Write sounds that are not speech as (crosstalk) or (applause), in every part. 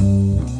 Thank you.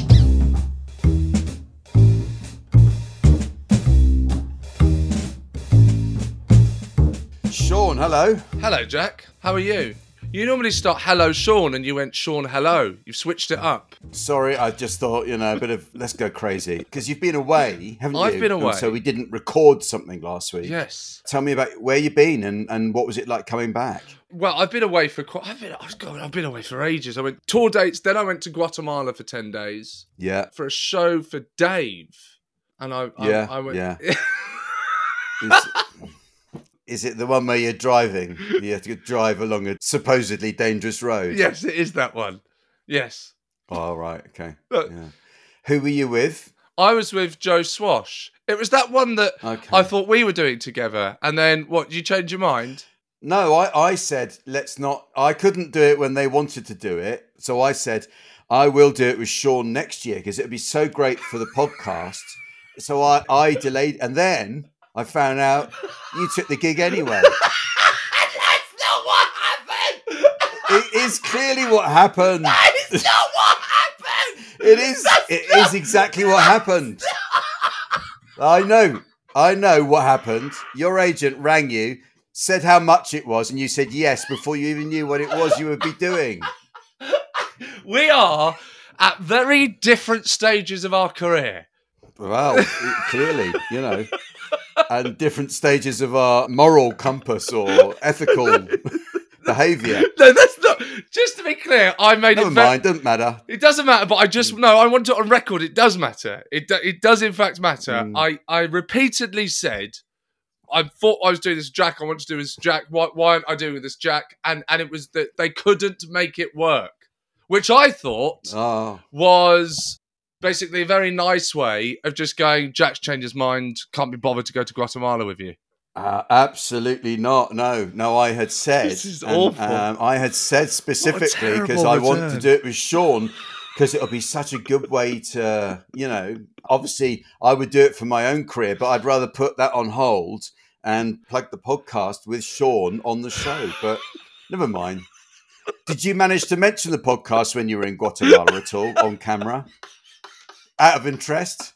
Hello. Hello, Jack. How are you? You normally start hello, Seann, and you went Seann, hello. You've switched it up. Sorry, I just thought, you know, a bit of let's go crazy. Because you've been away, haven't you? I've been And away. so we didn't record something last week. Yes. Tell me about where you've been and, and what was it like coming back? Well, I've been away for quite. I've been. oh, God, I've been away for ages. I went tour dates. Then I went to Guatemala for ten days Yeah. for a show for Dave, and I. I Yeah, I went, yeah. (laughs) Is, it the one where you're driving? (laughs) You have to drive along a supposedly dangerous road? yes, it is that one. Yes. Oh, right. Okay. Look, Yeah. Who were you with? I was with Joe Swash. It was that one that Okay. I thought we were doing together, and then what? Did you change your mind? No, I, I said, let's not. I couldn't do it when they wanted to do it. So I said, I will do it with Seann next year because it would be so great for the (laughs) podcast. So I, I delayed. And then I found out you took the gig anyway. (laughs) That's not what happened. It is clearly what happened. It's not what happened. It is. It is exactly what happened. I know. I know what happened. Your agent rang you, said how much it was, and you said yes before you even knew what it was you would be doing. (laughs) We are at very different stages of our career. Well, clearly, you know, and different stages of our moral compass or ethical (laughs) behaviour. No, that's not. Just to be clear, I made Never it. Very, mind, doesn't matter. It doesn't matter, but I just no. I want it on record. It does matter. It do, it does in fact matter. Mm. I I repeatedly said. I thought I was doing this Jack. I want to do this Jack. Why, why aren't I doing this Jack? And and it was that they couldn't make it work, which I thought Oh, was basically a very nice way of just going. Jack's changed his mind. Can't be bothered to go to Guatemala with you. uh, absolutely not. No, no. I had (laughs) said, This is and, awful. Um, I had said specifically because I want to do it with Seann because it'll be such a good way to, you know, obviously I would do it for my own career, but I'd rather put that on hold and plug the podcast with Seann on the show. But never mind. Did you manage to mention the podcast when you were in Guatemala at all on camera? Out of interest?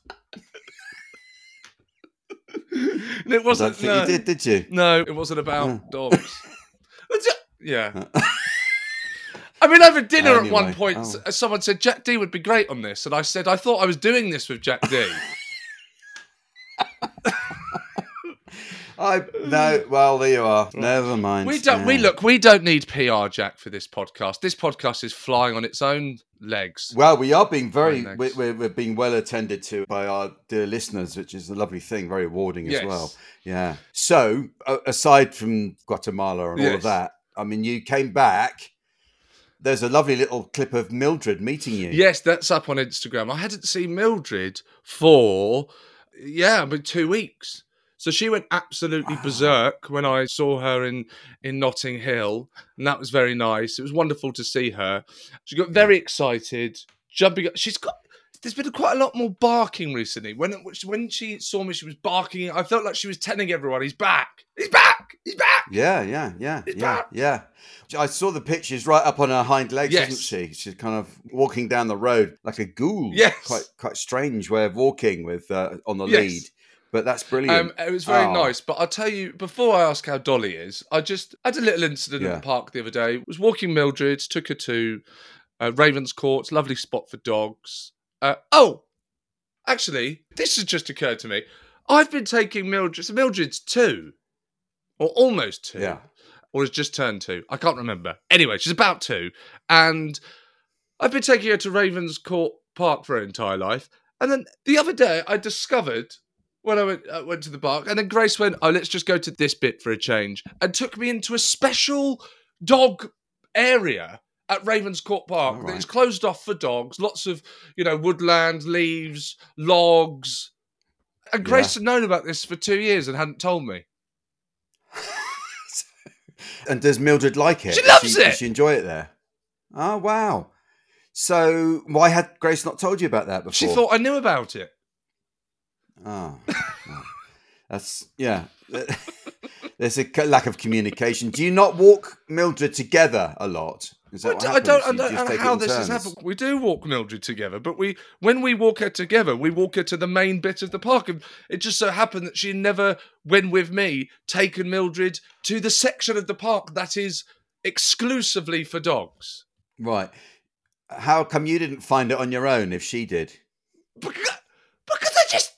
And (laughs) it I wasn't. don't think no. you did, did you? No, it wasn't about Oh. dogs. (laughs) Yeah. (laughs) I mean, over dinner at one point, oh. someone said Jack Dee would be great on this, and I said I thought I was doing this with Jack Dee. I no. Well, there you are. Never mind. We don't. We look. We don't need PR, Jack, for this podcast. This podcast is flying on its own legs. Well, we are being very, we're, we're, we're being well attended to by our dear listeners, which is a lovely thing, very rewarding Yes. as well. Yeah. So, uh, aside from Guatemala and all of that, I mean, you came back. There's a lovely little clip of Mildred meeting you. Yes, that's up on Instagram. I hadn't seen Mildred for yeah, I mean two weeks. So she went absolutely berserk when I saw her in in Notting Hill, and that was very nice. It was wonderful to see her. She got very excited, jumping. up. She's got. There's been quite a lot more barking recently. When when she saw me, she was barking. I felt like she was telling everyone, "He's back! He's back! He's back!" Yeah, yeah, yeah, It's yeah, back. yeah. I saw the pictures right up on her hind legs, Yes. isn't she? She's kind of walking down the road like a ghoul. Yes. quite quite strange way of walking with uh, on the Yes. lead, but that's brilliant. Um, it was very Oh. nice. But I'll tell you, before I ask how Dolly is, I just had a little incident in the park the other day. I Was walking Mildred, took her to uh, Ravenscourt, lovely spot for dogs. Uh, oh, actually, this has just occurred to me. I've been taking Mildred. So Mildred's two, or almost two, Yeah. or has just turned two. I can't remember. Anyway, she's about two, and I've been taking her to Ravenscourt Park for her entire life. And then the other day, I discovered when I went, I went to the park, and then Grace went, "Oh, let's just go to this bit for a change," and took me into a special dog area at Ravenscourt Park All that is closed off for dogs. Lots of you know woodland, leaves, logs. And Grace had known about this for two years and hadn't told me. (laughs) And does Mildred like it? She Does loves Does it! she enjoy it there? Oh wow! So why had Grace not told you about that before? She thought I knew about it. Oh, that's yeah. (laughs) There's a lack of communication. Do you not walk Mildred together a lot? Is that I what d- I happens? don't, I don't uh, take how this has turns? happened. We do walk Mildred together, but we when we walk her together, we walk her to the main bit of the park. And it just so happened that she never, when with me, taken Mildred to the section of the park that is exclusively for dogs. Right. How come you didn't find it on your own if she did? Because, because I just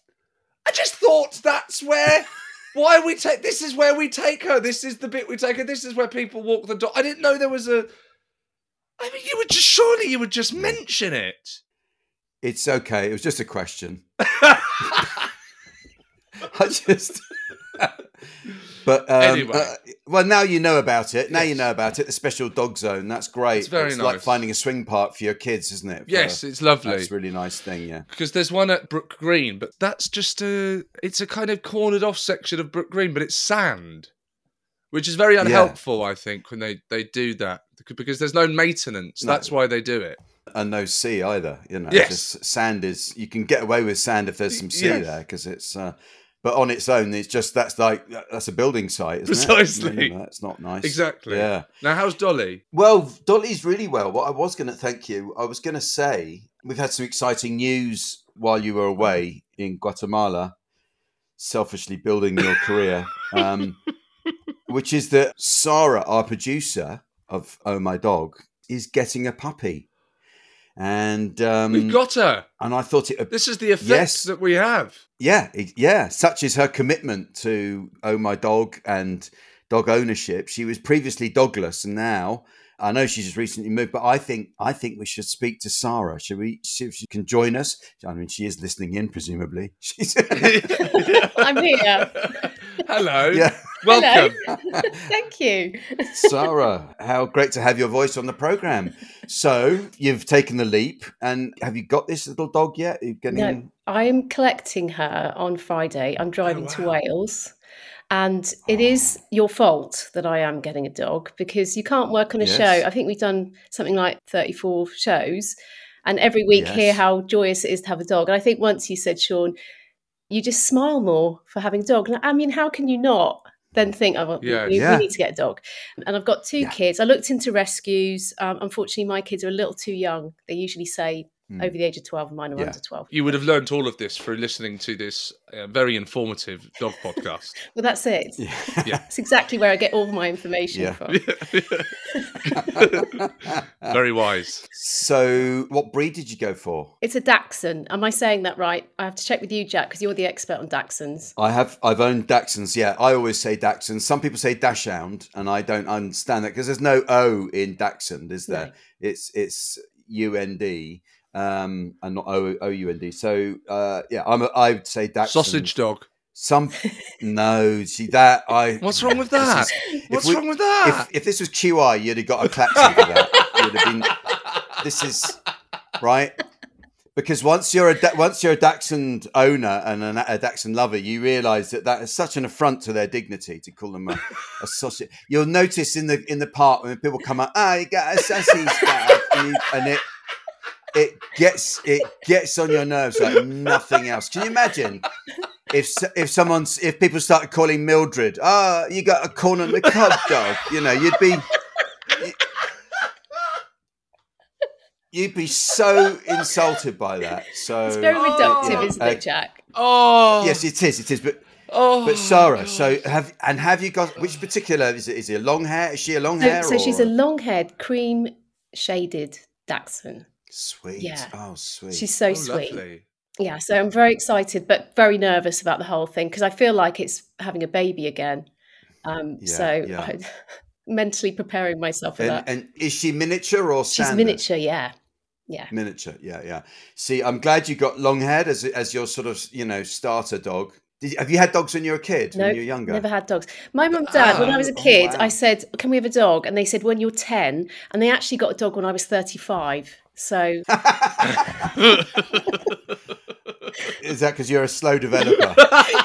thought that's where. Why we take this is where we take her. This is the bit we take her. This is where people walk the dog. I didn't know there was a. I mean, you would just surely you would just mention it. It's okay. It was just a question. (laughs) (laughs) I just. (laughs) but um, Anyway. uh, well, now you know about it. Now you know about it. The special dog zone. That's great. It's very like nice. finding a swing park for your kids, isn't it? For- Yes, it's lovely. That's a really nice thing. Yeah. because there's one at Brook Green, but that's just a it's a kind of cornered off section of Brook Green, but it's sand, which is very Yeah. unhelpful, I think, when they they do that because there's no maintenance. No. That's why they do it. and no sea either. You know, Yes. just sand is you can get away with sand if there's some sea Yes. there because it's. Uh, but on its own, it's just that's like that's a building site, isn't Precisely. it? That's not nice. Exactly. Yeah. Now, how's Dolly? Well, Dolly's really well. What I was going to thank you, I was going to say we've had some exciting news while you were away in Guatemala, selfishly building your career, (laughs) um, which is that Sara, our producer of Oh My Dog, is getting a puppy, and um, We've got her. and I thought it. This is the effect Yes. that we have. Yeah, it- yeah. Such is her commitment to Oh My Dog and dog ownership. She was previously dogless, and now I know she's just recently moved. But I think I think we should speak to Sara. Should we see if she can join us? I mean, she is listening in, presumably. (laughs) She's (laughs) I'm here. Hello. yeah. Welcome. (laughs) Thank you. Sara, how great to have your voice on the program. So you've taken the leap, and have you got this little dog yet? Are you getting? No, I'm collecting her on Friday. I'm driving oh, to wow. Wales. And it oh. is your fault that I am getting a dog because you can't work on a Yes. show. I think we've done something like 34 shows and every week hear how joyous it is to have a dog. And I think once you said, Seann, you just smile more for having a dog. I mean, how can you not then think, oh, well, we- Yes. we, Yeah. we need to get a dog? And I've got two Yeah. kids. I looked into rescues. Um, unfortunately, my kids are a little too young. They usually say Hmm. over the age of 12 and mine are Yeah. under 12. You would have learned all of this through listening to this uh, very informative dog podcast. (laughs) Well, that's it. Yeah. it's exactly where I get all my information Yeah. from. (laughs) very wise. So, what breed did you go for? It's a Dachshund. Am I saying that right? I have to check with you, Jack, because you're the expert on Dachshunds. I have. I've owned Dachshunds. Yeah, I always say Dachshunds. Some people say Dachshund, and I don't understand that because there's no O in Dachshund, is there? No. It's it's U N D, um, and not O U N D. So, uh, yeah, I'm. A, I would say Dachshund. Sausage dog. Some. no, see that I. (laughs) What's wrong with that? is- What's we- wrong with that? If, if this was QI, you'd have got a klaxon for that. You'd have been. (laughs) This is right because once you're a once you're a Dachshund owner and an, a Dachshund lover, you realise that that is such an affront to their dignity to call them a, a (laughs) sausage. You'll notice in the in the park when people come up, ah, you got a sausage, and, you, and it it gets it gets on your nerves like nothing else. Can you imagine? If if someone's if people started calling Mildred, ah, you got a corn on the cob dog, you know, you'd be you'd be so insulted by that. So It's very reductive, yeah. isn't it, Jack? oh, yes, it is. It is. But Oh, but Sara, so have and have you got which particular is it? Is it a long hair? Is she a long So, hair? so she's a long-haired, cream-shaded Dachshund. Sweet. Yeah. Oh, sweet. She's so oh, sweet. lovely. Yeah, so I'm very excited, but very nervous about the whole thing because I feel like it's having a baby again. Um, Yeah, so yeah. I'm (laughs) mentally preparing myself for and, that. and is she miniature or She's miniature, yeah, yeah. Miniature, yeah, yeah. See, I'm glad you got long haired as as your sort of you know starter dog. Did you, have you had dogs when you were a kid? No, when you were younger? never had dogs. My mum and dad, when I was a Oh, kid, wow. I said, "Can we have a dog?" And they said, "When you're 10." And they actually got a dog when I was 35. So (laughs) Is that because you're a slow developer? (laughs)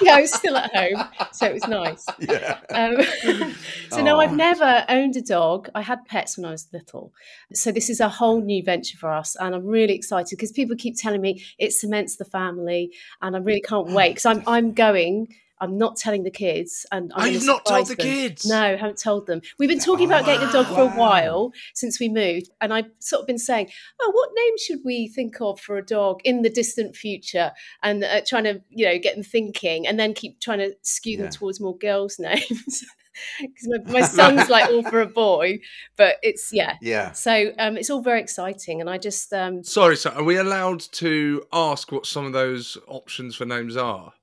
yeah, I was still at home, so it was nice. (laughs) yeah. Um, so no, Oh. I've never owned a dog. I had pets when I was little, so this is a whole new venture for us, and I'm really excited because people keep telling me it cements the family, and I really can't wait because I'm I'm going. I'm not telling the kids, and I'm oh, you've not told surprise the kids? No, haven't told them. We've been talking about getting a dog for a while since we moved, and I've sort of been saying, "Oh, what name should we think of for a dog in the distant future?" And uh, trying to, you know, get them thinking, and then keep trying to skew them Yeah. towards more girls' (laughs) names. Because my, my (laughs) son's like all for a boy, but it's yeah. Yeah. So um, it's all very exciting, and I just um, Sorry, sir. Are we allowed to ask what some of those options for names are?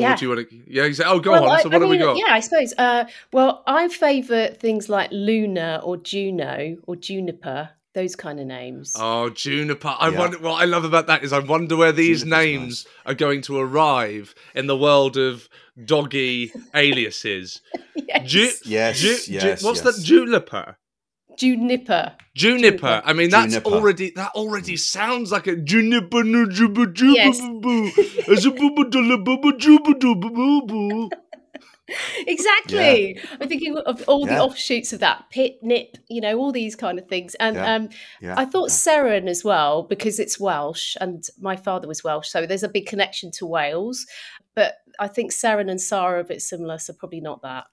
Or Yeah. do you want to? Yeah, you say, oh, go Well, on. I- so I what have we mean, got? Yeah, I suppose. Uh, well, I favour things like Luna or Juno or Juniper, those kind of names. Oh, Juniper. I Yeah. wonder what I love about that is I wonder where these Juniper's names are going to arrive in the world of doggy (laughs) aliases. yes. Ju- Yes, ju- ju- yes, what's yes. that? Juniper. Juniper. Juniper. Juniper. I mean, that's Juniper. already that already sounds like a juniper. no, juba, juba, Yes. Exactly. I'm thinking of all the offshoots of that pit, nip, you know, all these kind of things. And Yeah. um, Yeah. I thought Seren as well because it's Welsh, and my father was Welsh, so there's a big connection to Wales. But I think Seren and Sara are a bit similar, so probably not that.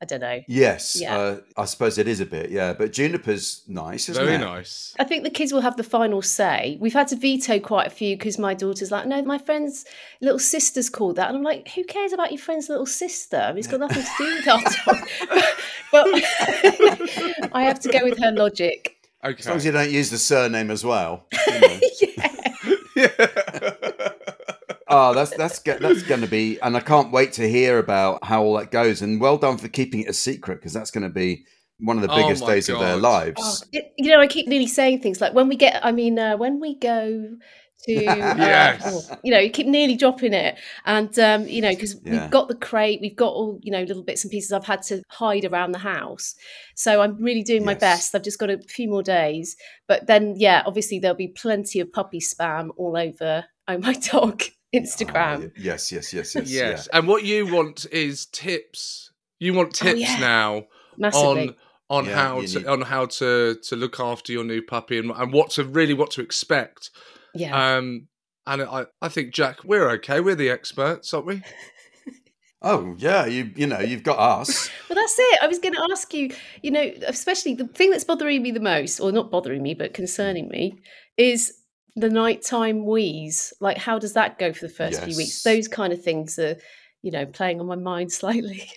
I don't know. Yes. Yeah. Uh, I suppose it is a bit. Yeah. But Juniper's nice, isn't Very it? nice. I think the kids will have the final say. We've had to veto quite a few because my daughter's like, no, my friend's little sister's called that. And I'm like, who cares about your friend's little sister? I mean, it's got nothing to do with our dog. (laughs) but (laughs) I have to go with her logic. Okay. As long as you don't use the surname as well. you know. (laughs) oh, that's that's that's going to be, and I can't wait to hear about how all that goes. And well done for keeping it a secret because that's going to be one of the Oh biggest my days of their lives. Oh, it- you know, I keep nearly saying things like when we get, I mean, uh, when we go to, (laughs) uh, Yes. oh, you know, you keep nearly dropping it. And, um, you know, because Yeah. we've got the crate, we've got all, you know, little bits and pieces I've had to hide around the house. So I'm really doing my best. I've just got a few more days. But then, yeah, obviously there'll be plenty of puppy spam all over Oh My (laughs) Dog Instagram. Oh, y- yes, yes, yes, yes, Yes. And what you want is tips. You want Oh, tips yeah. now Massively. on on Yeah, how to need- on how to to look after your new puppy and, and what to really what to expect. yeah. Um and I, I think Jack, we're okay. We're the experts, aren't we? (laughs) Oh yeah, you you know you've got us. (laughs) Well, that's it. I was going to ask you, you know, especially the thing that's bothering me the most, or not bothering me, but concerning me, is the nighttime wees, like how does that go for the first few weeks? Those kind of things are, you know, playing on my mind (laughs) slightly.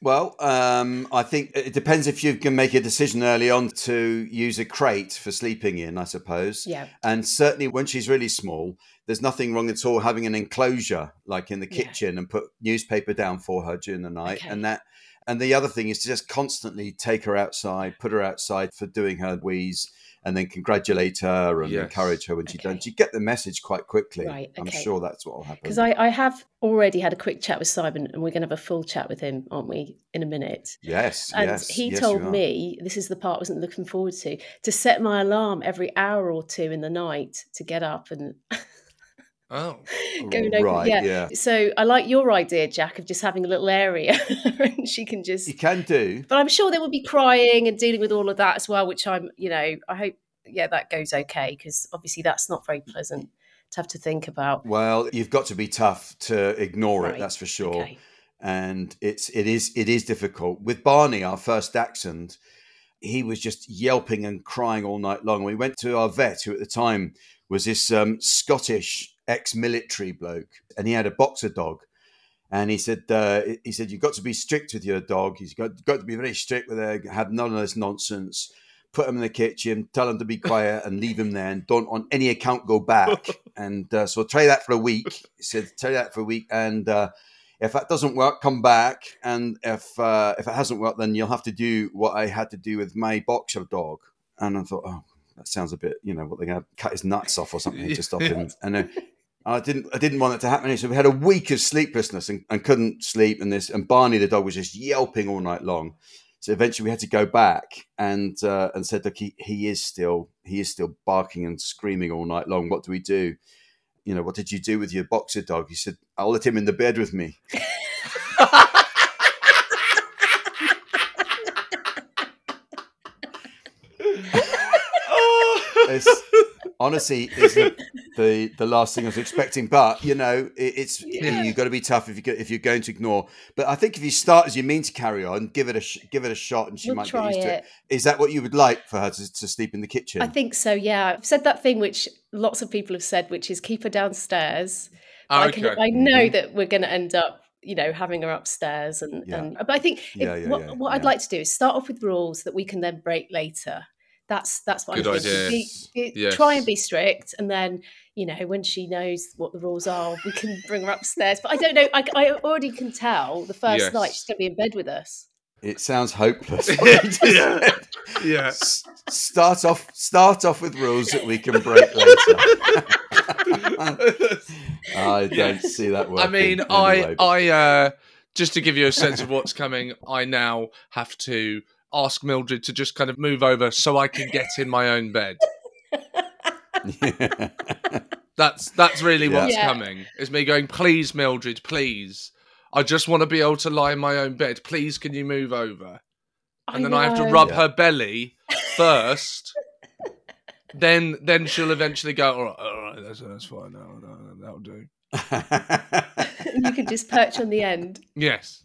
Well, um, I think it depends if you can make a decision early on to use a crate for sleeping in, I suppose. yeah. And certainly when she's really small, there's nothing wrong at all having an enclosure like in the Yeah. kitchen and put newspaper down for her during the night. Okay. And that and the other thing is to just constantly take her outside, put her outside for doing her wees, and then congratulate her and Yes. encourage her when she Okay. does. You get the message quite quickly. Right, I'm sure that's what will happen. Because I, I have already had a quick chat with Simon and we're going to have a full chat with him, aren't we, in a minute? yes, And yes. he yes, told me, this is the part I wasn't looking forward to, to set my alarm every hour or two in the night to get up and (laughs) Oh, go and open. right, yeah. yeah. So I like your idea, Jack, of just having a little area (laughs) and she can just. You can do. But I'm sure there will be crying and dealing with all of that as well, which I'm, you know, I hope, yeah, that goes okay because obviously that's not very pleasant to have to think about. Well, you've got to be tough to ignore Right, it. That's for sure. Okay. and it's it is it is difficult with Barney, our first dachshund. He was just yelping and crying all night long. We went to our vet, who at the time was this um, Scottish ex-military bloke, and he had a boxer dog. And he said, uh, he said, you've got to be strict with your dog. He's got, got to be very strict with her. Have none of this nonsense. Put him in the kitchen. Tell him to be quiet and leave him there. And don't on any account go back. (laughs) and uh, so try that for a week. He said, try that for a week. And uh, if that doesn't work, come back. And if uh, if it hasn't worked, then you'll have to do what I had to do with my boxer dog. And I thought, oh, that sounds a bit, you know, what they're going to cut his nuts off or something to stop him. (laughs) And uh, I didn't, I didn't want it to happen. So we had a week of sleeplessness and, and couldn't sleep. And this, and Barney the dog was just yelping all night long. So eventually we had to go back and uh, and said, look, he, he is still he is still barking and screaming all night long. What do we do? You know, what did you do with your boxer dog? He said, I'll let him in the bed with me. (laughs) It's, honestly, it's the, the the last thing I was expecting. But you know, it, it's Yeah. you've got to be tough if you if you're going to ignore. But I think if you start as you mean to carry on, give it a sh- give it a shot, and she We'll might try get used to it. it. Is that what you would like for her to, to sleep in the kitchen? I think so, yeah. I've said that thing which lots of people have said, which is keep her downstairs. But I, can. I know Mhm. that we're going to end up, you know, having her upstairs. And, Yeah. and but I think if, Yeah, yeah, what, yeah, what I'd yeah. like to do is start off with rules that we can then break later. That's that's what Good I'm thinking. idea. Be- be- Try and be strict, and then you know when she knows what the rules are, we can bring her upstairs. But I don't know. I, I already can tell the first night she's going to be in bed with us. it sounds hopeless. (laughs) what you just Yeah. yeah. S- Start off start off with rules that we can break later. (laughs) I don't see that working. I mean, anyway. I, I, uh, just to give you a sense of what's coming, I now have to ask Mildred to just kind of move over so I can get in my own bed. (laughs) (laughs) That's that's really Yeah. what's Yeah. coming. Is me going, please, Mildred, please. I just want to be able to lie in my own bed. Please, can you move over? And then I have to rub Yeah. her belly first. then, then she'll eventually go. All right, all right, that's, that's fine. No, no, that'll do. (laughs) (laughs) you can just perch on the end. Yes.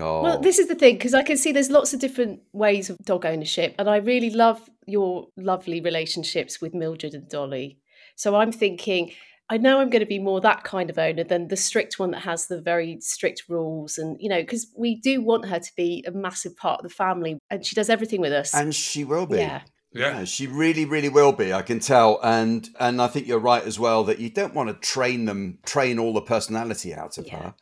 Oh, Well, this is the thing because I can see there's lots of different ways of dog ownership, and I really love your lovely relationships with Mildred and Dolly. So I'm thinking, I know I'm going to be more that kind of owner than the strict one that has the very strict rules, and you know, because we do want her to be a massive part of the family, and she does everything with us. and she will be. yeah, Yeah. she really, really will be. I can tell, and and I think you're right as well that you don't want to train them, train all the personality out of Yeah. her,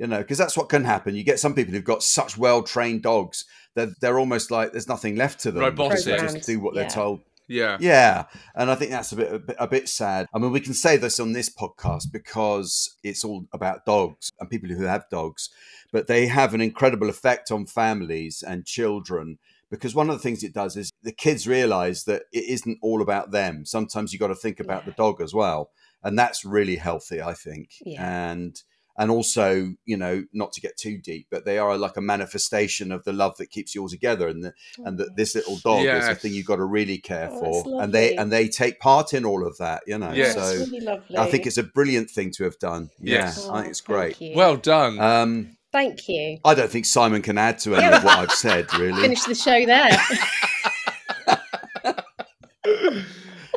you know, because that's what can happen. You get some people who've got such well trained dogs that they're almost like there's nothing left to them. Robotic. They Programmed, just do what they're told. Yeah. Yeah, and I think that's a bit, a bit a bit sad. I mean, we can say this on this podcast because it's all about dogs and people who have dogs, but they have an incredible effect on families and children because one of the things it does is the kids realize that it isn't all about them. Sometimes you got to think about the dog as well, and that's really healthy, I think. Yeah. And and also, you know, not to get too deep, but they are like a manifestation of the love that keeps you all together, and the, and that this little dog is a thing you've got to really care Oh, for, and they and they take part in all of that, you know. Yes. That's So really lovely. I think it's a brilliant thing to have done. Yeah, Yes. I think it's Oh, great. thank you. Well done. Um, thank you. I don't think Simon can add to any of what I've said, (laughs) really. Finish the show there. (laughs)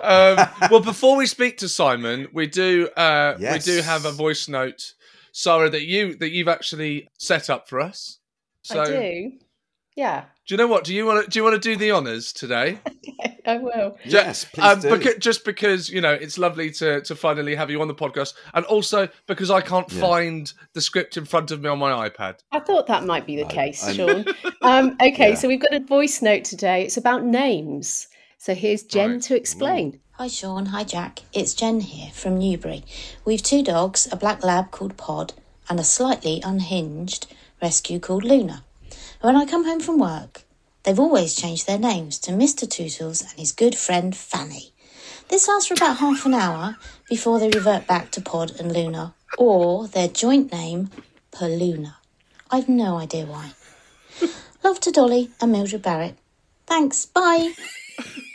um, well, before we speak to Simon, we do uh, Yes. we do have a voice note, Sara, that you that you've actually set up for us. So, I do. Yeah, do you know what? Do you want to do you want to do the honors today? (laughs) I will. Yes, please um, do. beca- just because you know it's lovely to to finally have you on the podcast, and also because I can't Yeah. find the script in front of me on my iPad. I thought that might be the I- case, I'm- Seann. (laughs) Um, okay, Yeah. so we've got a voice note today. It's about names. So here's Jen Right. to explain. Hi Seann, hi Jack. It's Jen here from Newbury. We've two dogs, a black lab called Pod and a slightly unhinged rescue called Luna. When I come home from work, they've always changed their names to Mr. Tootles and his good friend Fanny. This lasts for about half an hour before they revert back to Pod and Luna, or their joint name, Paluna. I've no idea why. Love to Dolly and Mildred Barrett. Thanks, bye. (laughs)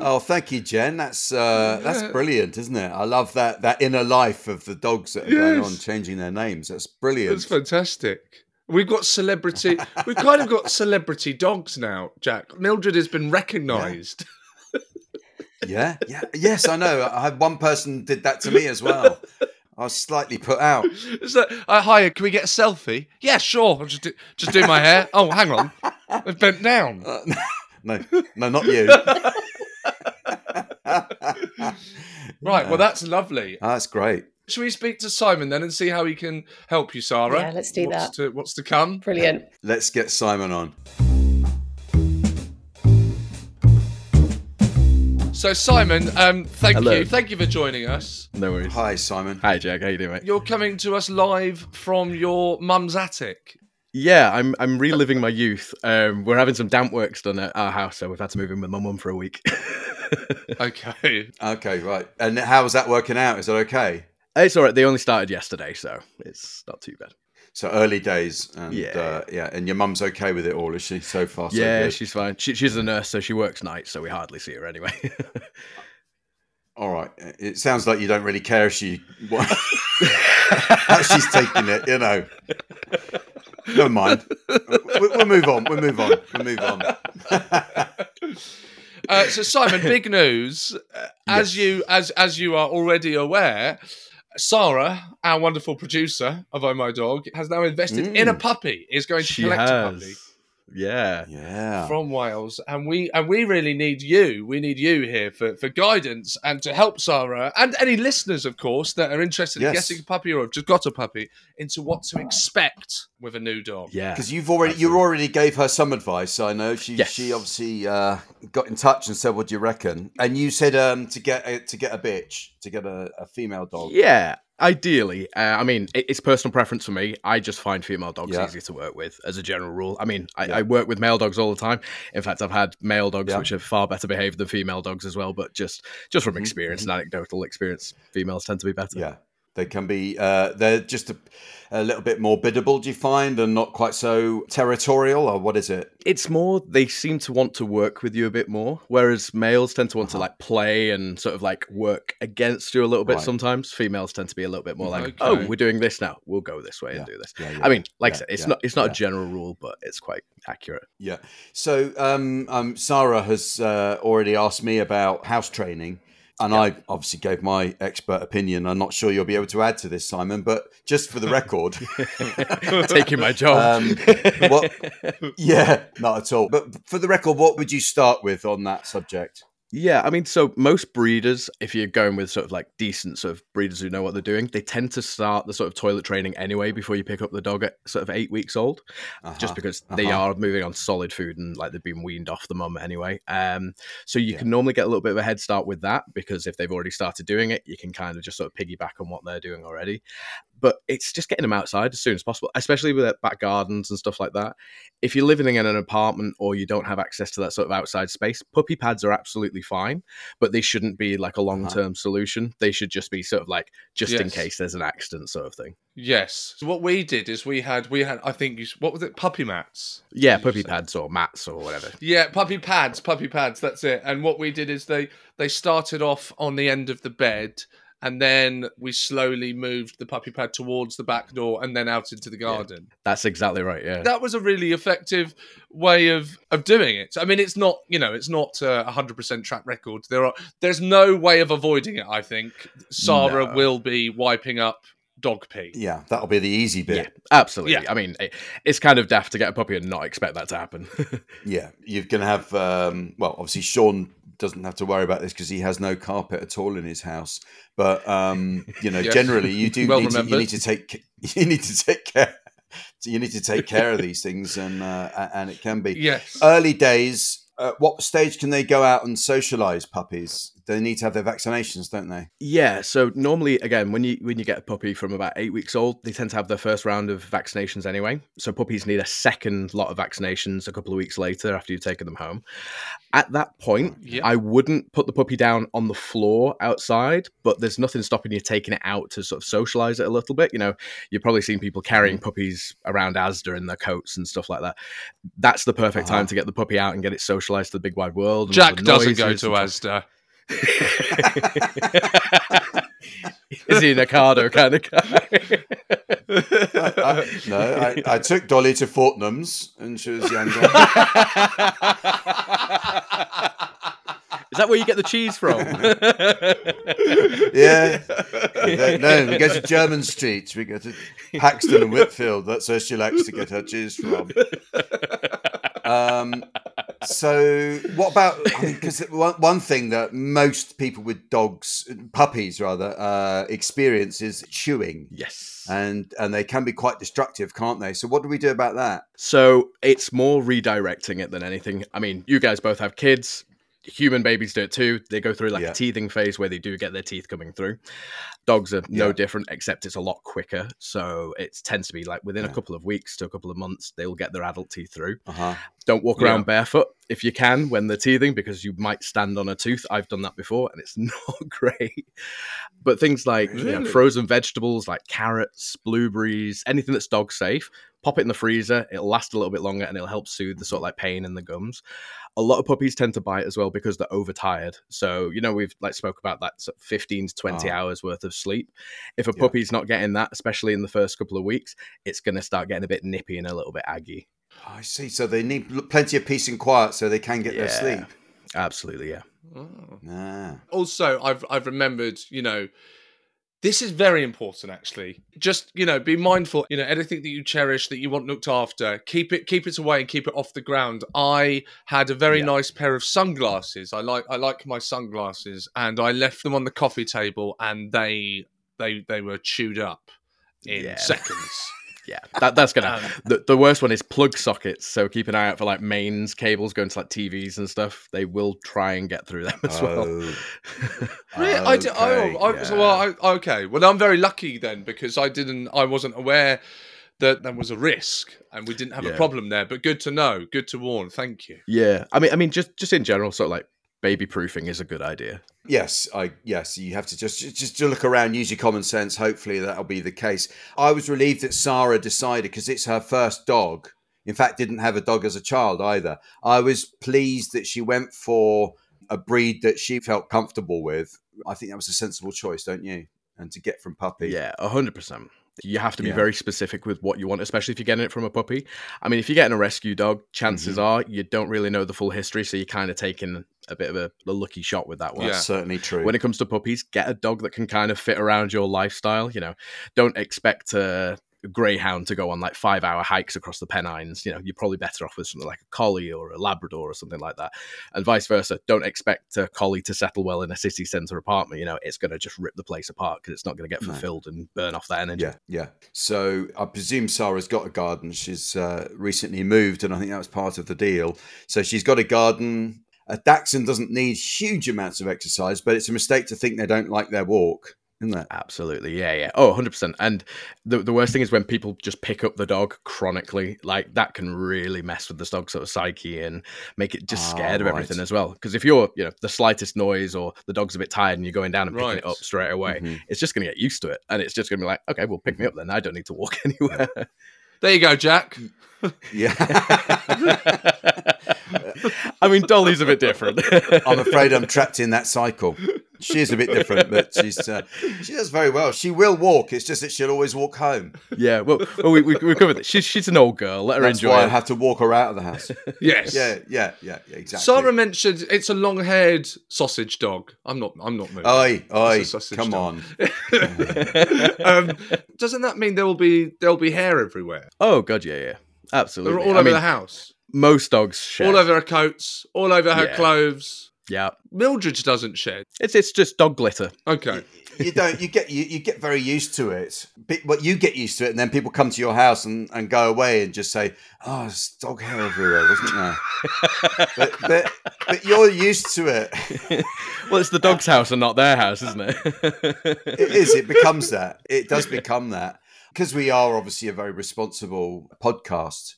Oh, thank you, Jen. That's uh, that's brilliant, isn't it? I love that that inner life of the dogs that are going on changing their names. That's brilliant. It's fantastic. We've got celebrity. (laughs) We've kind of got celebrity dogs now, Jack. Mildred has been recognised. Yeah, yeah, yes, I know. I had one person did that to me as well. I was slightly put out. Is that, uh, hi, can we get a selfie? Yeah, sure. I'll just do, just do my hair. Oh, hang on, I've bent down. Uh, (laughs) no, no, not you. (laughs) (laughs) Right. Well, that's lovely. Oh, that's great. Should we speak to Simon then and see how he can help you, Sara? Yeah, let's do what's that. To, what's to come? Brilliant. Let's get Simon on. So, Simon, um, thank Hello. you, thank you for joining us. No worries. Hi, Simon. Hi, Jack. How you doing, mate? You're coming to us live from your mum's attic. Yeah, I'm I'm reliving my youth. Um, we're having some damp works done at our house, so we've had to move in with my mum for a week. (laughs) Okay. Okay, right. And how's that working out? Is that okay? it's all right. They only started yesterday, so it's not too bad. So early days, and Yeah. uh, yeah, and your mum's okay with it all, is she? So far, so yeah, good. she's fine. She, she's a nurse, so she works nights, so we hardly see her anyway. (laughs) All right. It sounds like you don't really care if she (laughs) how she's taking it. You know. Never mind. We- We'll move on. We'll move on. We'll move on. (laughs) Uh, so, Simon, big news. Uh, As you as as you are already aware, Sara, our wonderful producer of Oh My Dog, has now invested in a puppy. Is going to she collect a puppy. Has. Yeah. Yeah. from Wales, and we and we really need you. We need you here for, for guidance and to help Sara and any listeners, of course, that are interested in getting a puppy or have just got a puppy into what to expect with a new dog. Yeah. Because you've already you already gave her some advice. I know she Yes. she obviously uh, got in touch and said, "What do you reckon?" And you said um, to get a, to get a bitch to get a, a female dog. Yeah, ideally. Uh, I mean, it, it's personal preference for me. I just find female dogs Yeah. easier to work with as a general rule. I mean, I, Yeah. I work with male dogs all the time. In fact, I've had male dogs Yeah. which are far better behaved than female dogs as well. But just just from Mhm, experience and anecdotal experience, females tend to be better. Yeah, they can be. Uh, they're just a, a little bit more biddable. Do you find, and not quite so territorial, or what is it? It's more they seem to want to work with you a bit more, whereas males tend to want to Uh-huh. like play and sort of like work against you a little bit. Right. Sometimes females tend to be a little bit more like, Okay. "Oh, we're doing this now. We'll go this way and do this." yeah, yeah, I mean, like I said, it's yeah, not it's not yeah. a general rule, but it's quite accurate. Yeah. So um, um, Sara has uh, already asked me about house training. And I obviously gave my expert opinion. I'm not sure you'll be able to add to this, Simon, but just for the record, (laughs) Taking my job. Um, what? yeah, not at all. But for the record, what would you start with on that subject? Yeah, I mean, so most breeders, if you're going with sort of like decent sort of breeders who know what they're doing, they tend to start the sort of toilet training anyway before you pick up the dog at sort of eight weeks old, just Uh-huh, because they uh-huh. are moving on solid food and like they've been weaned off the mum anyway. Um, so you Yeah. can normally get a little bit of a head start with that because if they've already started doing it, you can kind of just sort of piggyback on what they're doing already. But it's just getting them outside as soon as possible, especially with uh, back gardens and stuff like that. If you're living in an apartment or you don't have access to that sort of outside space, puppy pads are absolutely fine, but they shouldn't be like a uh-huh. long term solution. They should just be sort of like just in case there's an accident sort of thing. Yes. So what we did is we had we had I think you what was it puppy mats. Yeah, puppy pads or mats or whatever. Yeah, puppy pads, puppy pads. That's it. And what we did is they they started off on the end of the bed, and then we slowly moved the puppy pad towards the back door, and then out into the garden. That's exactly right. Yeah. That was a really effective way of of doing it. I mean, it's not you know it's not uh, a hundred percent track record. There are there's no way of avoiding it. I think Sara No. will be wiping up dog pee. Yeah, that'll be the easy bit. Yeah, absolutely. Yeah. I mean, it, it's kind of daft to get a puppy and not expect that to happen. (laughs) Yeah, you're going to have. Um, well, obviously, Seann doesn't have to worry about this because he has no carpet at all in his house. But um, you know, (laughs) Yes. generally, you do (laughs) Well need, to, you need to take. (laughs) You need to take care. You need to take care of these things, and uh, and it can be Yes. early days. Uh, what stage can they go out and socialize puppies? They need to have their vaccinations, don't they? Yeah, so normally again when you when you get a puppy from about 8 weeks old, they tend to have their first round of vaccinations anyway. So puppies need a second lot of vaccinations a couple of weeks later after you've taken them home. At that point, Yeah. I wouldn't put the puppy down on the floor outside, but there's nothing stopping you taking it out to sort of socialize it a little bit. You know, you've probably seen people carrying puppies around Asda in their coats and stuff like that. That's the perfect Uh-huh. time to get the puppy out and get it socialized to the big wide world. Jack doesn't go to and stuff. Asda. Is he an Ocado kind of guy? I, (laughs) no, I, I took Dolly to Fortnum's and she was younger. Is that where you get the cheese from? yeah. No, we go to Jermyn Street. We go to Paxton and Whitfield. That's where she likes to get her cheese from. Um, so, what about because one, one thing that most people with dogs, puppies rather, uh, experience is chewing, yes. and and they can be quite destructive, can't they? So, what do we do about that? So it's more redirecting it than anything. I mean, you guys both have kids. Human babies do it too. They go through like Yeah. a teething phase where they do get their teeth coming through. Dogs are no Yeah. different, except it's a lot quicker. So it tends to be like within a couple of weeks to a couple of months, they'll get their adult teeth through. Uh huh. Don't walk Yeah. around barefoot if you can when they're teething because you might stand on a tooth. I've done that before and it's (laughs) not great. But things like you know, frozen vegetables like carrots, blueberries, anything that's dog safe, pop it in the freezer. It'll last a little bit longer and it'll help soothe the sort of like pain in the gums. A lot of puppies tend to bite as well because they're overtired. So, you know, we've like spoke about that sort of 15 to 20 Ah. hours worth of sleep. If a Yeah. puppy's not getting that, especially in the first couple of weeks, it's going to start getting a bit nippy and a little bit aggy. I see. So they need plenty of peace and quiet so they can get their sleep. Absolutely, yeah. Oh. Ah. also i've i've remembered you know this is very important actually just you know be mindful you know anything that you cherish that you want looked after keep it keep it away and keep it off the ground i had a very Yeah. nice pair of sunglasses i like i like my sunglasses and i left them on the coffee table and they they they were chewed up in Yeah. seconds Yeah, that, that's gonna. Um, the, the worst one is plug sockets. So keep an eye out for like mains cables going to like TVs and stuff. They will try and get through them (laughs) as well. Oh. (laughs) Really? I did, Okay, oh, I, so, well, I, okay. Well, I'm very lucky then because I didn't, I wasn't aware that there was a risk and we didn't have a problem there. But good to know, good to warn. Thank you. yeah, I mean, I mean, just just in general, sort of like baby proofing is a good idea. Yes, I yes, you have to just just to look around, use your common sense. Hopefully that'll be the case. I was relieved that Sara decided because it's her first dog. In fact, didn't have a dog as a child either. I was pleased that she went for a breed that she felt comfortable with. I think that was a sensible choice, don't you? And to get from puppy. Yeah, a hundred percent. You have to be Yeah. very specific with what you want, especially if you're getting it from a puppy. I mean, if you're getting a rescue dog, chances Mm-hmm. are you don't really know the full history, so you're kind of taking a bit of a, a lucky shot with that one. That's Yeah. certainly true. when it comes to puppies, get a dog that can kind of fit around your lifestyle. You know, don't expect a greyhound to go on like five hour hikes across the Pennines. You know, you're probably better off with something like a collie or a Labrador or something like that. And vice versa. Don't expect a collie to settle well in a city centre apartment. You know, it's going to just rip the place apart because it's not going to get No. fulfilled and burn off that energy. Yeah, yeah. So I presume Sara's got a garden. She's uh, recently moved, and I think that was part of the deal. So she's got a garden. A Dachshund doesn't need huge amounts of exercise, but it's a mistake to think they don't like their walk. Isn't that? Absolutely. Yeah, yeah. Oh, 100%. And the, the worst thing is when people just pick up the dog chronically. Like, that can really mess with the dog's sort of psyche and make it just Ah, scared of right. everything as well. Because if you're, you know, the slightest noise or the dog's a bit tired and you're going down and picking Right. it up straight away, Mhm. it's just going to get used to it. And it's just going to be like, okay, well, pick me up then. I don't need to walk (laughs) anywhere. There you go, Jack. (laughs) Yeah. (laughs) I mean, Dolly's a bit different. (laughs) I'm afraid I'm trapped in that cycle. She is a bit different, but she's uh, she does very well. She will walk. It's just that she'll always walk home. yeah, well, well we, we, we covered it. She's, she's an old girl. Let her That's enjoy why I it. have to walk her out of the house. (laughs) Yes. Yeah, yeah, yeah, yeah exactly. Sara mentioned it's a long-haired sausage dog. I'm not. I'm not moving. Oi, oi, It's a sausage come dog. on. (laughs) um, doesn't that mean there will be there'll be hair everywhere? Oh, God, yeah, yeah. Absolutely. They're Absolutely. all I over mean, the house, most dogs shed. all over her coats, all over her Yeah. clothes. Yeah. Mildred doesn't shed. It's, it's just dog glitter. Okay. You don't. You get you, you get very used to it. But what you get used to it, and then people come to your house and, and go away and just say, "Oh, there's dog hair everywhere, wasn't there?" (laughs) but, but but you're used to it. (laughs) Well, it's the dog's house and not their house, isn't it? (laughs) it is. It becomes that. It does become that because we are obviously a very responsible podcast.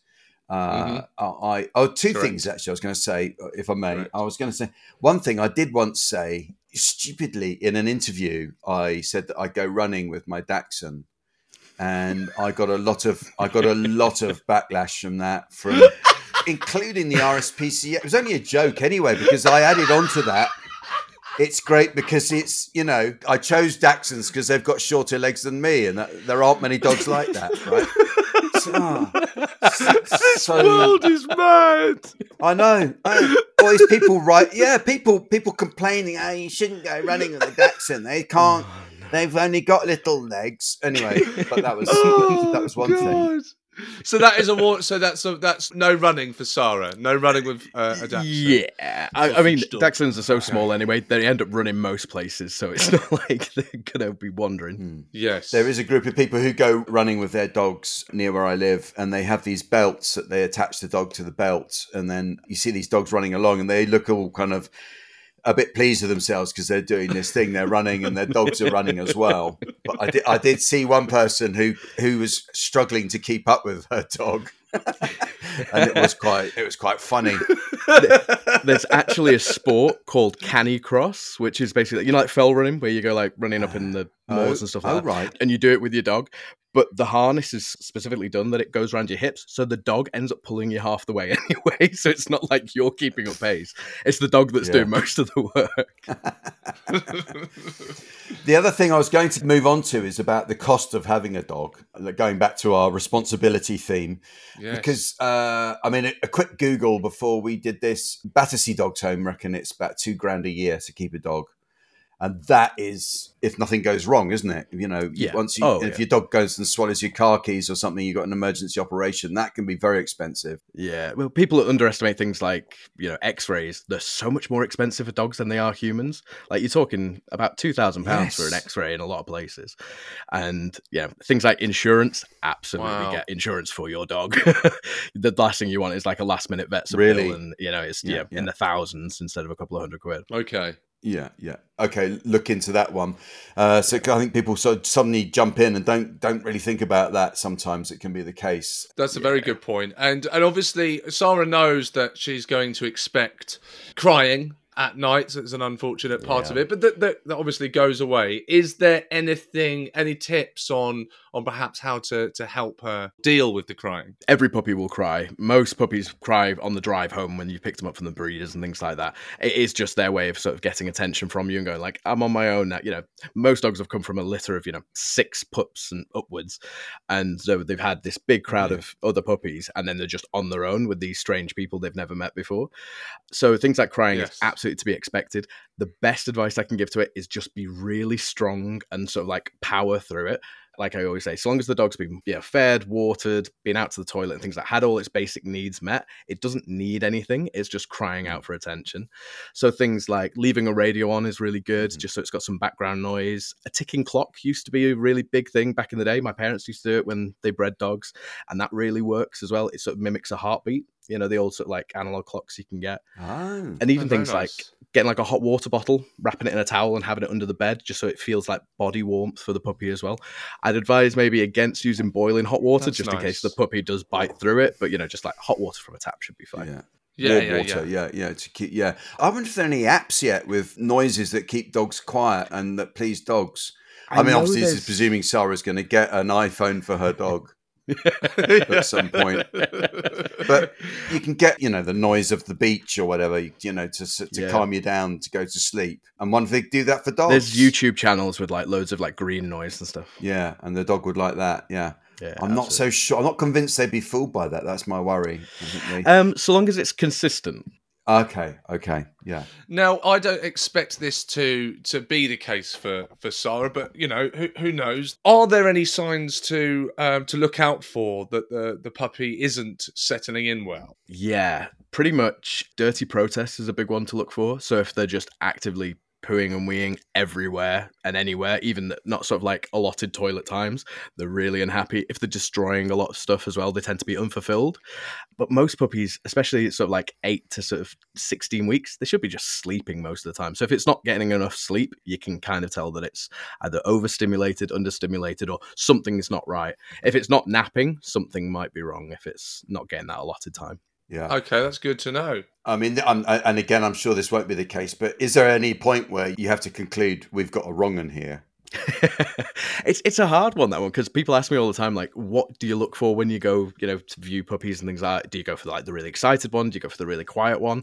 Uh, I oh two Correct. things actually. I was going to say, if I may, Correct. I was going to say one thing. I did once say stupidly in an interview. I said that I go running with my Dachshund, and I got a lot of I got a lot of (laughs) backlash from that from. Including the RSPCA. It was only a joke anyway, because I added on to that it's great because it's you know I chose Dachshunds because they've got shorter legs than me, and that, there aren't many dogs like that, right? (laughs) So, ah, so- World is mad. I know. I, all these people right, yeah, people people complaining, oh, you shouldn't go running with a Dachshund. They can't. They've only got little legs. Anyway, but that was that was one thing. God. So that is a war. So that's a, that's no running for Sara. No running with uh, a Dachshund. Yeah, I, I mean, Sausage dog. Dachshunds are so small anyway; they end up running most places, so it's (laughs) not like they're gonna be wandering. Yes. There is a group of people who go running with their dogs near where I live, and they have these belts that they attach the dog to the belt, and then you see these dogs running along, and they look all kind of a bit pleased with themselves because they're doing this thing, they're running, and their dogs are running as well. But I did, I did see one person who who was struggling to keep up with her dog, and it was quite it was quite funny. (laughs) There's actually a sport called canicross, which is basically you know like fell running, where you go like running up in the oh, moors Oh, and stuff oh, like that, right. and you do it with your dog. But the harness is specifically done that it goes around your hips, so the dog ends up pulling you half the way (laughs) anyway. So it's not like you're keeping up pace; it's the dog that's Yeah. doing most of the work. (laughs) (laughs) The other thing I was going to move on to is about the cost of having a dog. Going back to our responsibility theme, Yes. because uh, I mean, a, a quick Google before we did this, Battersea Dogs Home reckon it's about two grand a year to keep a dog, and that is if nothing goes wrong, isn't it? You know, Yeah. once you, Oh, if yeah. your dog goes and swallows your car keys or something, you've got an emergency operation. That can be very expensive. Yeah, well, people underestimate things like you know X-rays. They're so much more expensive for dogs than they are humans. Like you're talking about two thousand pounds for an X-ray in a lot of places, and yeah, things like insurance. Absolutely, Wow. get insurance for your dog. (laughs) the last thing you want is like a last-minute vet's Really? bill, and you know it's Yeah, yeah, yeah. in the thousands instead of a couple of hundred quid. okay. Yeah, yeah. Okay, look into that one. Uh, so I think people so suddenly jump in and don't don't really think about that. Sometimes it can be the case. That's a very good point. And and obviously Sara knows that she's going to expect crying at night. So it's an unfortunate part of it, but that, that that obviously goes away. Is there anything, any tips on on perhaps how to to help her deal with the crying? every puppy will cry. Most puppies cry on the drive home when you pick them up from the breeders and things like that. It is just their way of sort of getting attention from you and going like, "I'm on my own." Now, you know, most dogs have come from a litter of you know six pups and upwards, and so they've had this big crowd of other puppies, and then they're just on their own with these strange people they've never met before. So things like crying Yes. is absolutely to be expected. The best advice I can give to it is just be really strong and sort of like power through it like I always say, so long as the dog's been yeah, fed, watered, been out to the toilet and things like had all its basic needs met, it doesn't need anything. It's just crying mm. out for attention. So things like leaving a radio on is really good, mm-hmm. just so it's got some background noise. A ticking clock used to be a really big thing back in the day. My parents used to do it when they bred dogs, and that really works as well. It sort of mimics a heartbeat. you know, the old sort of like analog clocks you can get. Oh. And even Oh, things like nice. Getting like a hot water bottle, wrapping it in a towel and having it under the bed just so it feels like body warmth for the puppy as well. I'd advise maybe against using boiling hot water That's just in case the puppy does bite through it, but you know, just like hot water from a tap should be fine. Yeah. Yeah, Warm yeah, water, yeah. yeah, yeah. To keep, yeah. I wonder if there are any apps yet with noises that keep dogs quiet and that please dogs. I, I mean, know obviously, this is presuming Sara's going to get an iPhone for her dog. (laughs) at some point. But you can get, you know, the noise of the beach or whatever, you, know, to to Yeah. calm you down to go to sleep. And one they do that for dogs. There's YouTube channels with like loads of like green noise and stuff. Yeah, and the dog would like that. Yeah. Yeah, I'm not so sure. I'm not convinced they'd be fooled by that. That's my worry. I think they- Um, so long as it's consistent. Okay. Okay. Yeah. Now, I don't expect this to to be the case for for Sara, but you know, who, who knows? Are there any signs to um, to look out for that the the puppy isn't settling in well? Yeah, pretty much. Dirty protest is a big one to look for. So if they're just actively pooing and weeing everywhere and anywhere, even not sort of like allotted toilet times, they're really unhappy. If they're destroying a lot of stuff as well, they tend to be unfulfilled. But most puppies, especially sort of like eight to sort of 16 weeks, they should be just sleeping most of the time. So if it's not getting enough sleep, you can kind of tell that it's either overstimulated, understimulated, or something's not right. If it's not napping, something might be wrong if it's not getting that allotted time. Yeah. Okay, that's good to know. I mean, I'm, I- and again, I'm sure this won't be the case, but is there any point where you have to conclude we've got a wrong un here? (laughs) it's it's a hard one that one because people ask me all the time like what do you look for when you go you know to view puppies and things like that do you go for like the really excited one do you go for the really quiet one.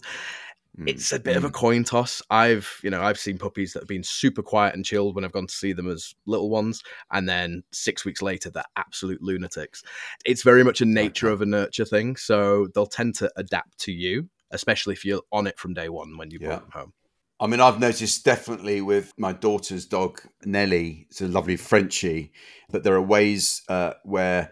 It's a bit of a coin toss i've you know i've seen puppies that have been super quiet and chilled when i've gone to see them as little ones and then six weeks later they're absolute lunatics it's very much a nature of a nurture thing so they'll tend to adapt to you especially if you're on it from day one when you Yeah. brought them home I mean, I've noticed definitely with my daughter's dog, Nellie, it's a lovely Frenchie, that there are ways uh, where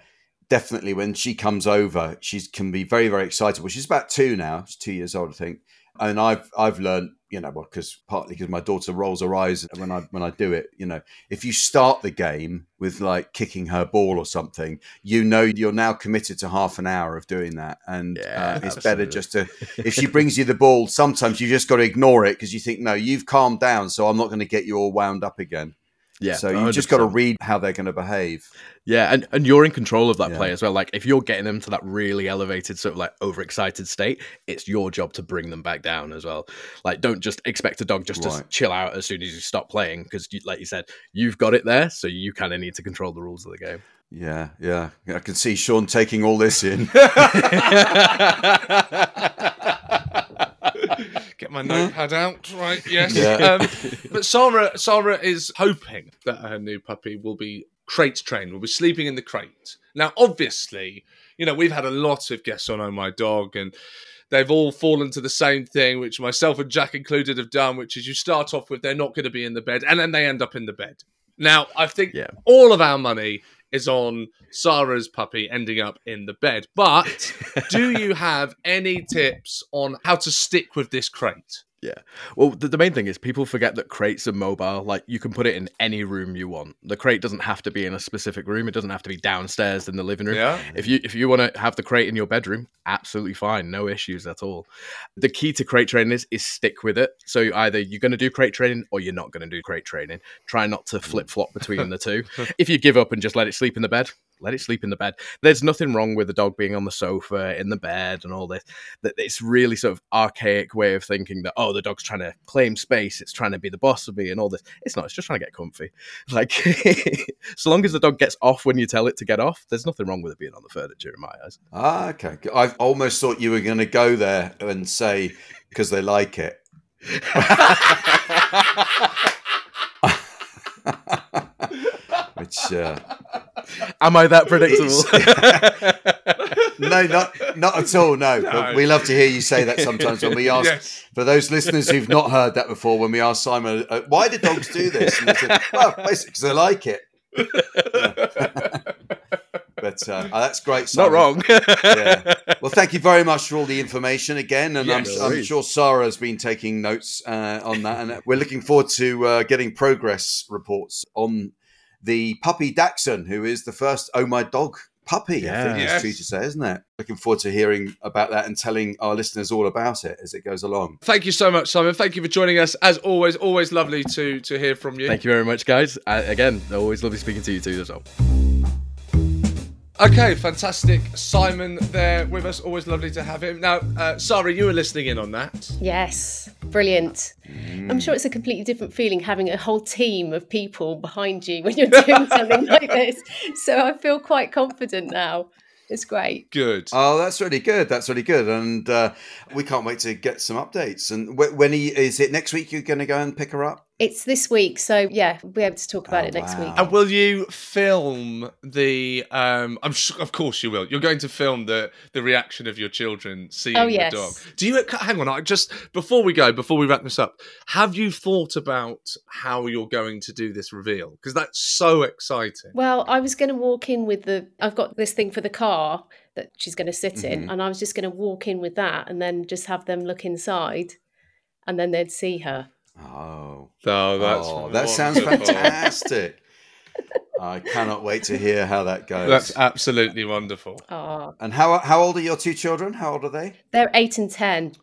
definitely when she comes over, she can be very, very excitable. She's about two now, she's two years old, I think. And I've I've learned, you know, because partly because my daughter rolls her eyes when I when I do it, you know, if you start the game with like kicking her ball or something, you know you're now committed to half an hour of doing that, and Yeah, uh, it's better just to if she brings you the ball, sometimes you just got to ignore it because you think, no, you've calmed down, so I'm not going to get you all wound up again. Yeah so you just got to read how they're going to behave. Yeah, and, and you're in control of that Yeah. play as well. Like if you're getting them to that really elevated, sort of like overexcited state, it's your job to bring them back down as well. Like don't just expect a dog just to chill out as soon as you stop playing, because you, like you said, you've got it there, so you kind of need to control the rules of the game. Yeah, yeah. I can see Seann taking all this in. (laughs) (laughs) (laughs) Get my notepad out, right? (laughs) Yes. Yeah. Um, (laughs) but Sara, Sara is hoping that her new puppy will be crate trained, will be sleeping in the crate. Now, obviously, you know we've had a lot of guests on Oh My Dog, and they've all fallen to the same thing, which myself and Jack included have done, which is you start off with they're not going to be in the bed, and then they end up in the bed. Now, I think Yeah. all of our money is on Sara's puppy ending up in the bed. But do (laughs) you have any tips on how to stick with this crate? Well, the, the main thing is people forget that crates are mobile. Like you can put it in any room you want. The crate doesn't have to be in a specific room. It doesn't have to be downstairs in the living room. Yeah. If you if you want to have the crate in your bedroom, absolutely fine, no issues at all. The key to crate training is is stick with it. So either you're going to do crate training or you're not going to do crate training. Try not to hmm. flip flop between the two. (laughs) If you give up and just let it sleep in the bed, let it sleep in the bed. There's nothing wrong with the dog being on the sofa in the bed and all this. That it's really sort of archaic way of thinking that oh the dog's trying to claim space, it's trying to be the boss of me and all this. It's not. It's just trying to get comfy. (laughs) Like (laughs) so long as the dog gets off when you tell it to get off, there's nothing wrong with it being on the furniture in my eyes. ah, okay. I almost thought you were going to go there and say because they like it. (laughs) uh, Am I that predictable? (laughs) no, not not at all. No, No. but we love to hear you say that sometimes when we (laughs) ask. Yes. For those listeners who've not heard that before, when we ask Simon, uh, "Why do dogs do this?" and he said, "Well, basically because they like it." (laughs) but uh, oh, that's great. Not wrong. Yeah. Well, thank you very much for all the information again, and Yes. I'm, I'm sure Sara has been taking notes uh, on that, and we're looking forward to uh, getting progress reports on the puppy Dachshund, who is the first Oh My Dog puppy. I think Yeah. it's Yes. true to say, isn't it? Looking forward to hearing about that and telling our listeners all about it as it goes along. Thank you so much, Simon. Thank you for joining us. As always, always lovely to to hear from you. Thank you very much, guys. Uh, again, always lovely speaking to you too as well. Okay, fantastic. Simon there with us. Always lovely to have him. Now, uh, Sara, you were listening in on that. Yes, brilliant. I'm sure it's a completely different feeling having a whole team of people behind you when you're doing (laughs) something like this. So I feel quite confident now. It's great. Good. Oh, that's really good. That's really good, and uh, we can't wait to get some updates. And wh- when he, is it next week? You're going to go and pick her up? It's this week, so yeah, we'll be able to talk about Oh, it next wow. week. And will you film the? Um, I'm sure, of course you will. You're going to film the the reaction of your children seeing Oh, the dog. Do you? Hang on. I just before we go, before we wrap this up, have you thought about how you're going to do this reveal? Because that's so exciting. Well, I was going to walk in with the. I've got this thing for the car that she's going to sit Mm-hmm. in, and I was just going to walk in with that, and then just have them look inside, and then they'd see her. Oh, Oh, that's oh, that sounds fantastic. I cannot wait to hear how that goes. That's absolutely wonderful. Oh, and how how old are your two children? How old are they? they're eight and ten.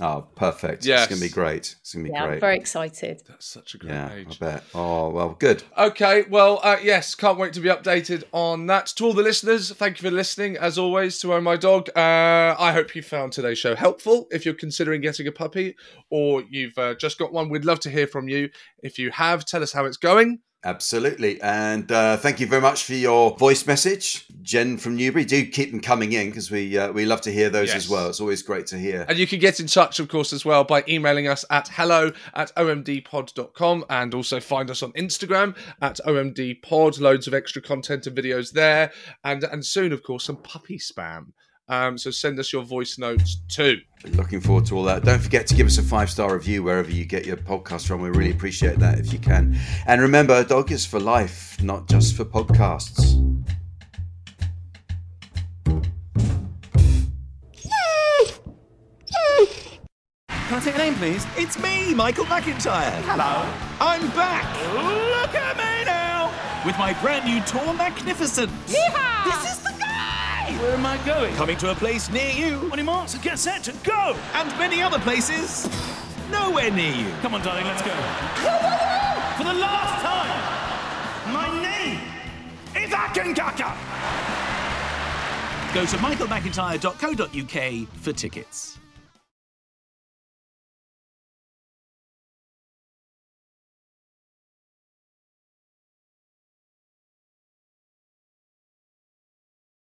Oh, perfect. Yes. It's going to be great. It's going to be Yeah, I'm great. very excited. That's such a great yeah, age. I bet. Oh, well, good. Okay, well, uh, yes, can't wait to be updated on that. To all the listeners, thank you for listening, as always, to Oh My Dog. Uh, I hope you found today's show helpful. If you're considering getting a puppy or you've uh, just got one, we'd love to hear from you. If you have, tell us how it's going. Absolutely. And uh, thank you very much for your voice message, Jen from Newbury. Do keep them coming in because we uh, we love to hear those Yes. as well. It's always great to hear. And you can get in touch, of course, as well by emailing us at hello at omdpod.com and also find us on Instagram at omdpod. Loads of extra content and videos there. And, and soon, of course, some puppy spam. Um, so send us your voice notes too. Looking forward to all that. Don't forget to give us a five star review wherever you get your podcast from. We really appreciate that if you can. And remember, a dog is for life, not just for podcasts. Can I take your name, please? It's me, Michael McIntyre. Hello. I'm back. Look at me now. With my brand new tour, Magnificent. Yeehaw! This is the guy. Where am I going? Coming to a place near you. On your marks, get set to go. And many other places nowhere near you. Come on, darling, let's go. For the last time, my name is Akankaka. Go to michaelmcintyre.co.uk for tickets.